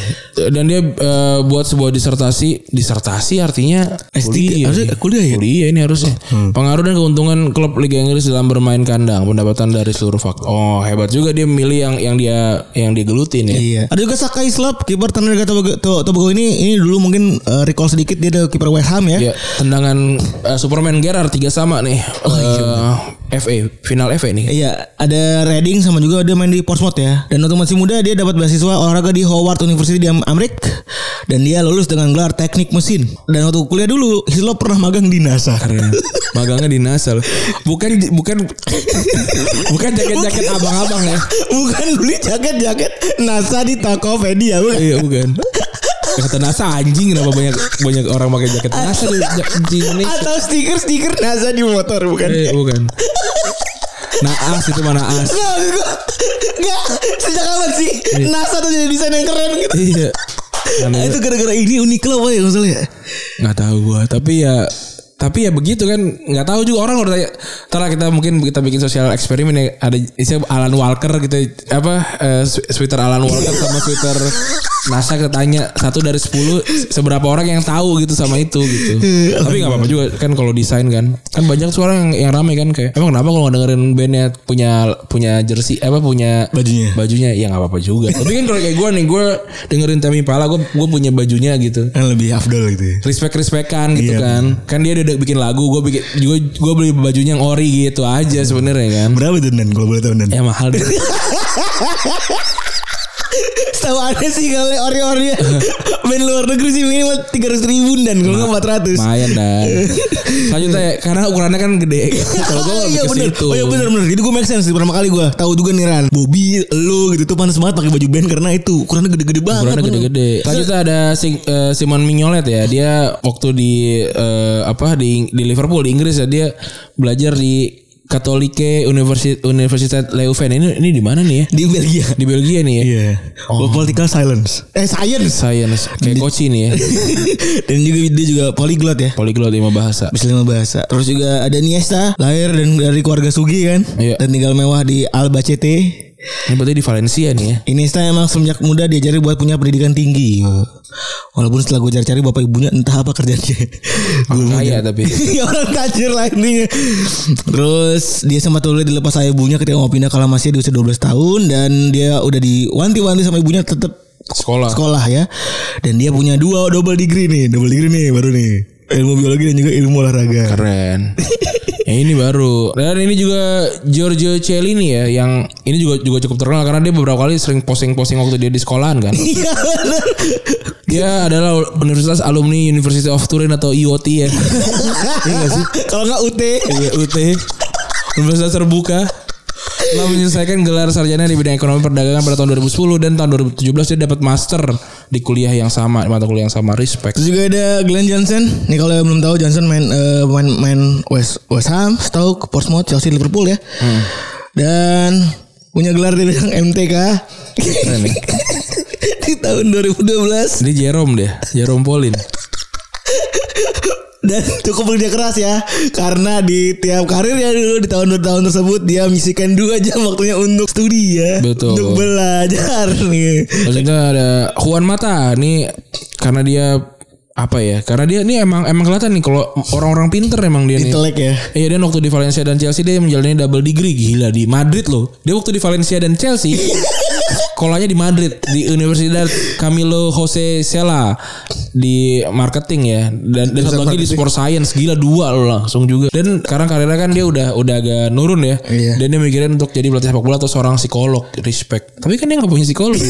Dan dia eh, buat sebuah disertasi, disertasi artinya S3, kuliah. harusnya kuliah ya? Kuliah ini harusnya. Pengaruh dan keuntungan klub Liga Inggris dalam bermain kandang, pendapatan dari seluruh faktor. Oh, hebat juga dia milih yang yang dia yang dia gelutin ya. Iya. Ada juga Sakai Slop, kiper tenaga Tobago, To- Tobago ini ini dulu mungkin eh, recall sedikit dia ada kiper West Ham ya. Ya, tendangan eh, Superman Gerrard tiga sama nih. Eh, FA, final FA nih. Iya, ada Reading sama juga dia main di Portsmouth ya. Dan waktu masih muda dia dapat beasiswa olahraga di Howard University di Am- Amerika dan dia lulus dengan gelar teknik mesin. Dan waktu kuliah dulu, Hislop pernah magang di NASA. Keren. Magangnya di NASA loh. Bukan bukan bukan jaket-jaket abang-abang ya. Bukan beli jaket-jaket NASA di Tokopedia, bukan? Iya bukan. Kata NASA anjing kenapa banyak banyak orang pakai jaket NASA di, Indonesia. Atau stiker-stiker NASA di motor, bukan? Eh, bukan. Naas itu mana as? Nggak, nggak, nggak. Sejak kapan sih NASA tuh jadi desain yang keren gitu? Iya. Nah, itu gara-gara ini Uniqlo apa ya maksudnya? nggak tahu gua, tapi ya tapi ya begitu kan nggak tahu juga orang udah tanya Ntar kita mungkin kita bikin sosial eksperimen ya ada istilah Alan Walker gitu apa eh, sweater Alan Walker sama sweater NASA kita tanya satu dari sepuluh seberapa orang yang tahu gitu sama itu gitu. Tapi nggak apa-apa juga kan kalau desain kan. Kan banyak suara yang yang rame kan kayak emang kenapa kalau dengerin bandnya punya punya jersey apa punya Bajunya. bajunya? Ya nggak apa-apa juga. Tapi kan kalau kayak gue nih gue dengerin Temi Pala gue gue punya bajunya gitu. Yang lebih afdol gitu ya. respect respectan gitu Iya. kan. kan dia udah bikin lagu gue bikin juga gue beli bajunya yang ori gitu aja sebenarnya kan. Berapa tuh Dan kalau boleh tahu Dan? ya mahal deh Setahu aneh sih kalau ori-ori band luar negeri sih minimal 300 ribu dan kalau nggak 400. lumayan dan selanjutnya ya, karena ukurannya kan gede kalau gue iya lebih ke bener. situ Oh iya bener bener. Itu gue make sense pertama kali gue tahu juga nih Ran. Bobby, lu gitu tuh panas banget pakai baju band karena itu ukurannya gede-gede banget. ukurannya gede-gede selanjutnya ada si- eh, Simon Mignolet ya dia waktu di eh, apa di di Liverpool di Inggris ya dia belajar di Katolike Universitas Universitas Leuven ini ini di mana nih ya Di Belgia. di Belgia nih ya Iya. Political silence. Eh science. science kayak koci nih ya dan juga dia juga polyglot ya. polyglot lima bahasa Bisa lima bahasa. Terus juga ada Niesta, lahir dan dari keluarga Sugi kan. Iya. Dan tinggal mewah di Albacete. Ini berarti di Valencia nih ya Iniesta emang semenjak muda diajari buat punya pendidikan tinggi. Walaupun setelah gue cari-cari bapak ibunya entah apa kerjanya. Gue kaya tapi Ya orang tajir lah intinya. Terus dia sempat tulis dilepas ayah ibunya ketika mau pindah ke Lamasia di usia 12 tahun dan dia udah diwanti-wanti sama ibunya tetap sekolah sekolah ya. Dan dia punya dua double degree nih, double degree nih baru nih. Ilmu biologi dan juga ilmu olahraga. keren ya ini baru. Dan ini juga Giorgio Cellini ya yang ini juga juga cukup terkenal karena dia beberapa kali sering posting-posting waktu dia di sekolahan kan? Iya benar. dia adalah universitas alumni University of Turin atau IOT ya. Iya sih? Kalau nggak UT. iya UT Universitas terbuka Setelah menyelesaikan gelar sarjana di bidang ekonomi perdagangan pada tahun 2010 dan tahun 2017 dia dapat master di kuliah yang sama, di mata kuliah yang sama, respect. Terus juga ada Glenn Johnson. Nih kalau yang belum tahu Johnson main eh, main main West West Ham, Stoke, Portsmouth, Chelsea, Liverpool ya. Dan punya gelar di bidang MTK. Keren ya. di tahun 2012 Ini Jerome deh, Jerome Pauline. Dan cukup bekerja keras ya karena di tiap karirnya dulu di tahun-tahun tersebut dia menyisikan dua jam waktunya untuk studi ya Betul. untuk belajar nih Maksudnya ada Juan Mata nih karena dia apa ya? Karena dia ini emang emang kelihatan nih kalau orang-orang pinter emang dia nih. intelek ya Iya dan waktu di Valencia dan Chelsea dia menjalani double degree gila di Madrid loh. Dia waktu di Valencia dan Chelsea sekolahnya di Madrid di Universidad Camilo Jose Cela di marketing ya dan, dan satu lagi di sport science gila dua loh langsung juga dan sekarang karirnya kan dia udah udah agak nurun ya Iya. dan dia mikirin untuk jadi pelatih sepak bola atau seorang psikolog respect tapi kan dia nggak punya psikolog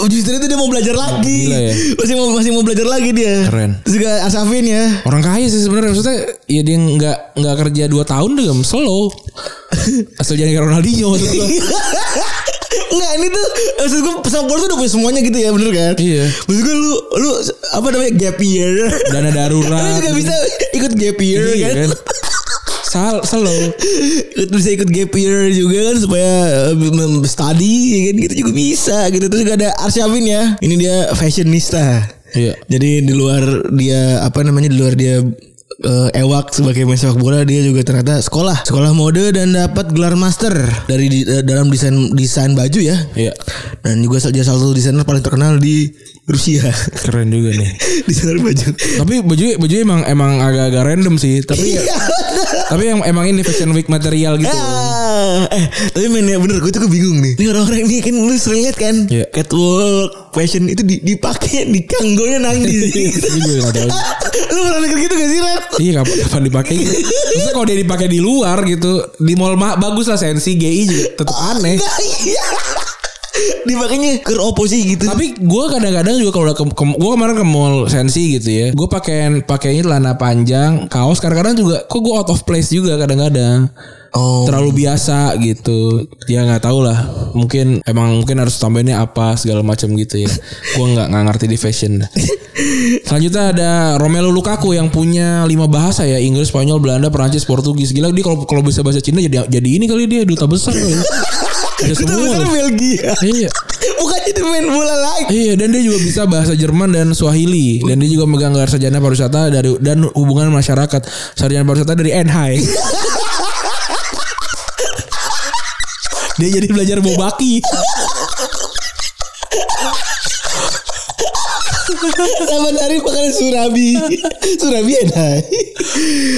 Justru itu dia mau belajar lagi. gila ya. Masih mau masih mau belajar lagi dia. Keren. Terus juga Asafin ya. orang kaya sih sebenarnya maksudnya ya dia nggak nggak kerja 2 tahun udah slow asal jadi kayak Ronaldinho maksud. Enggak ini tuh maksud gue bola tuh udah punya semuanya gitu ya bener kan? Iya. Maksud gue lu lu apa namanya gap year. dana Lu darurat juga bisa ikut gap year Iya kan? kan Sal, slow bisa ikut gap year juga kan supaya eh, study ya kan gitu juga bisa gitu terus juga ada Arsyavin ya ini dia fashionista Iya. jadi di luar dia apa namanya di luar dia eh, ewak sebagai main sepak bola dia juga ternyata sekolah. Sekolah mode dan dapat gelar master dari di- eh, dalam desain desain baju ya. Iya. Dan juga dia salah satu desainer paling terkenal di Rusia. Keren juga nih. Desainer baju. Tapi baju baju emang emang agak-agak random sih Tapi Iya. tapi yang emang ini fashion week material gitu. Ah, eh tapi men ya bener gue tuh bingung nih. Ini orang-orang ini kan lu sering lihat kan? Iya. catwalk fashion itu di, dipakai di kanggonya nangis. Gue gak tahu lu pernah denger gitu gak sih Ren? Iya kapan, kapan dipakai. Maksudnya kalau dia dipakai di luar gitu Di mall mah bagus lah sensi GI juga tetap aneh Dipakainya ke oposi gitu. Tapi gue kadang-kadang juga kalau ke, ke- gue kemarin ke mall sensi gitu ya, gue pakein pakainya celana panjang, kaos. Kadang-kadang juga, kok gue out of place juga kadang-kadang. oh. Terlalu biasa gitu. Ya nggak tahu lah. Mungkin emang mungkin harus tambahinnya apa segala macam gitu ya. gue nggak nggak ngerti di fashion. Selanjutnya ada Romelu Lukaku yang punya lima bahasa ya, Inggris, Spanyol, Belanda, Perancis, Portugis. Gila dia kalau kalau bisa bahasa Cina jadi jadi ini kali dia duta besar kali. Itu semua. loh. Belgia. Iya. Bukan jadi main bola lagi. Iya dan dia juga bisa bahasa Jerman dan Swahili dan dia juga megang gelar sarjana pariwisata dari dan hubungan masyarakat sarjana pariwisata dari NHI. dia jadi belajar bobaki. Sama dari makanan Surabi. Surabi enak.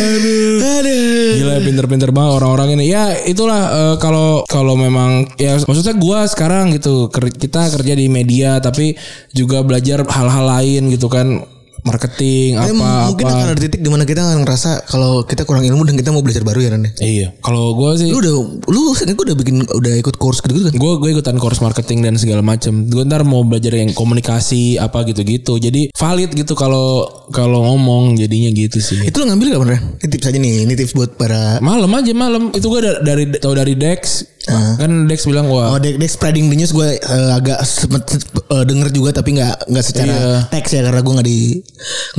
Aduh. Aduh. Gila pinter-pinter banget orang-orang ini. Ya itulah eh, kalau kalau memang ya maksudnya gua sekarang gitu kita kerja di media tapi juga belajar hal-hal lain gitu kan marketing Tapi apa mungkin apa. akan ada titik di mana kita akan ngerasa kalau kita kurang ilmu dan kita mau belajar baru ya Ren. ya? Iya. Kalau gua sih Lu udah lu kan gue udah bikin udah ikut course gitu kan? gue gue ikutan course marketing dan segala macam gue ntar mau belajar yang komunikasi apa gitu-gitu jadi valid gitu kalau kalau ngomong jadinya gitu sih Itu lo ngambil gak Ren? Ini tips aja nih, ini tips buat para malam aja malam itu gue da- dari tahu dari Dex kan Dex bilang wah Oh, Dex, Dex spreading the news gue eh, agak sempet eh, denger juga tapi nggak nggak secara Iya. teks ya karena gue nggak di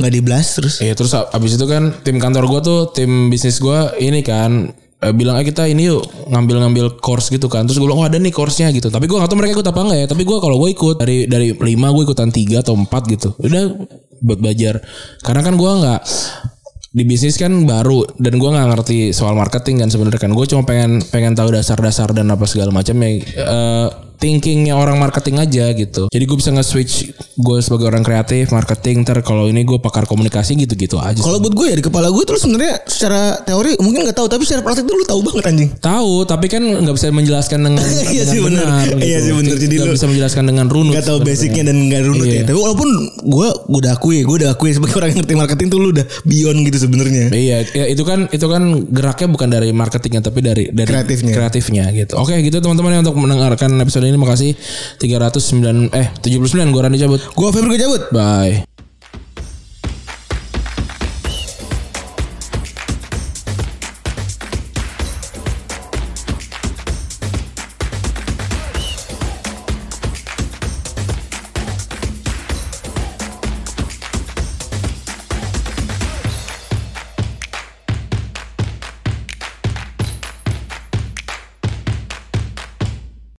nggak di blast terus. Iya terus abis itu kan tim kantor gue tuh tim bisnis gue ini kan eh, bilang eh kita ini yuk ngambil-ngambil course gitu kan. Terus gue bilang oh ada nih course-nya gitu. Tapi gue gak tahu mereka ikut apa enggak ya. Tapi gue kalau gue ikut dari dari lima gue ikutan tiga atau empat gitu. Udah buat belajar. Karena kan gue nggak di bisnis kan baru dan gue nggak ngerti soal marketing kan sebenarnya kan. Gue cuma pengen pengen tahu dasar-dasar dan apa segala macam ya. Eh, thinkingnya orang marketing aja gitu jadi gue bisa nge-switch gue sebagai orang kreatif marketing ntar kalau ini gue pakar komunikasi gitu-gitu aja Kalau buat gue ya di kepala gue tuh sebenarnya secara teori mungkin nggak tahu tapi secara praktik tuh lu tahu banget anjing. tahu tapi kan nggak bisa menjelaskan dengan Iya sih, bener. Iya sih, bener. Jadi nggak lu bisa menjelaskan dengan runut Gak tahu basicnya dan nggak runut Iya. ya. Tapi walaupun gue udah akui, gue udah akui sebagai orang yang ngerti marketing tuh lu udah beyond gitu sebenarnya. Iya, ya itu kan itu kan geraknya bukan dari marketingnya tapi dari dari Kreatifnya. kreatifnya gitu. Oke, gitu teman-teman yang untuk mendengarkan episode ini makasih 309 eh 79 gua Randy cabut. Gue Febri cabut. Bye.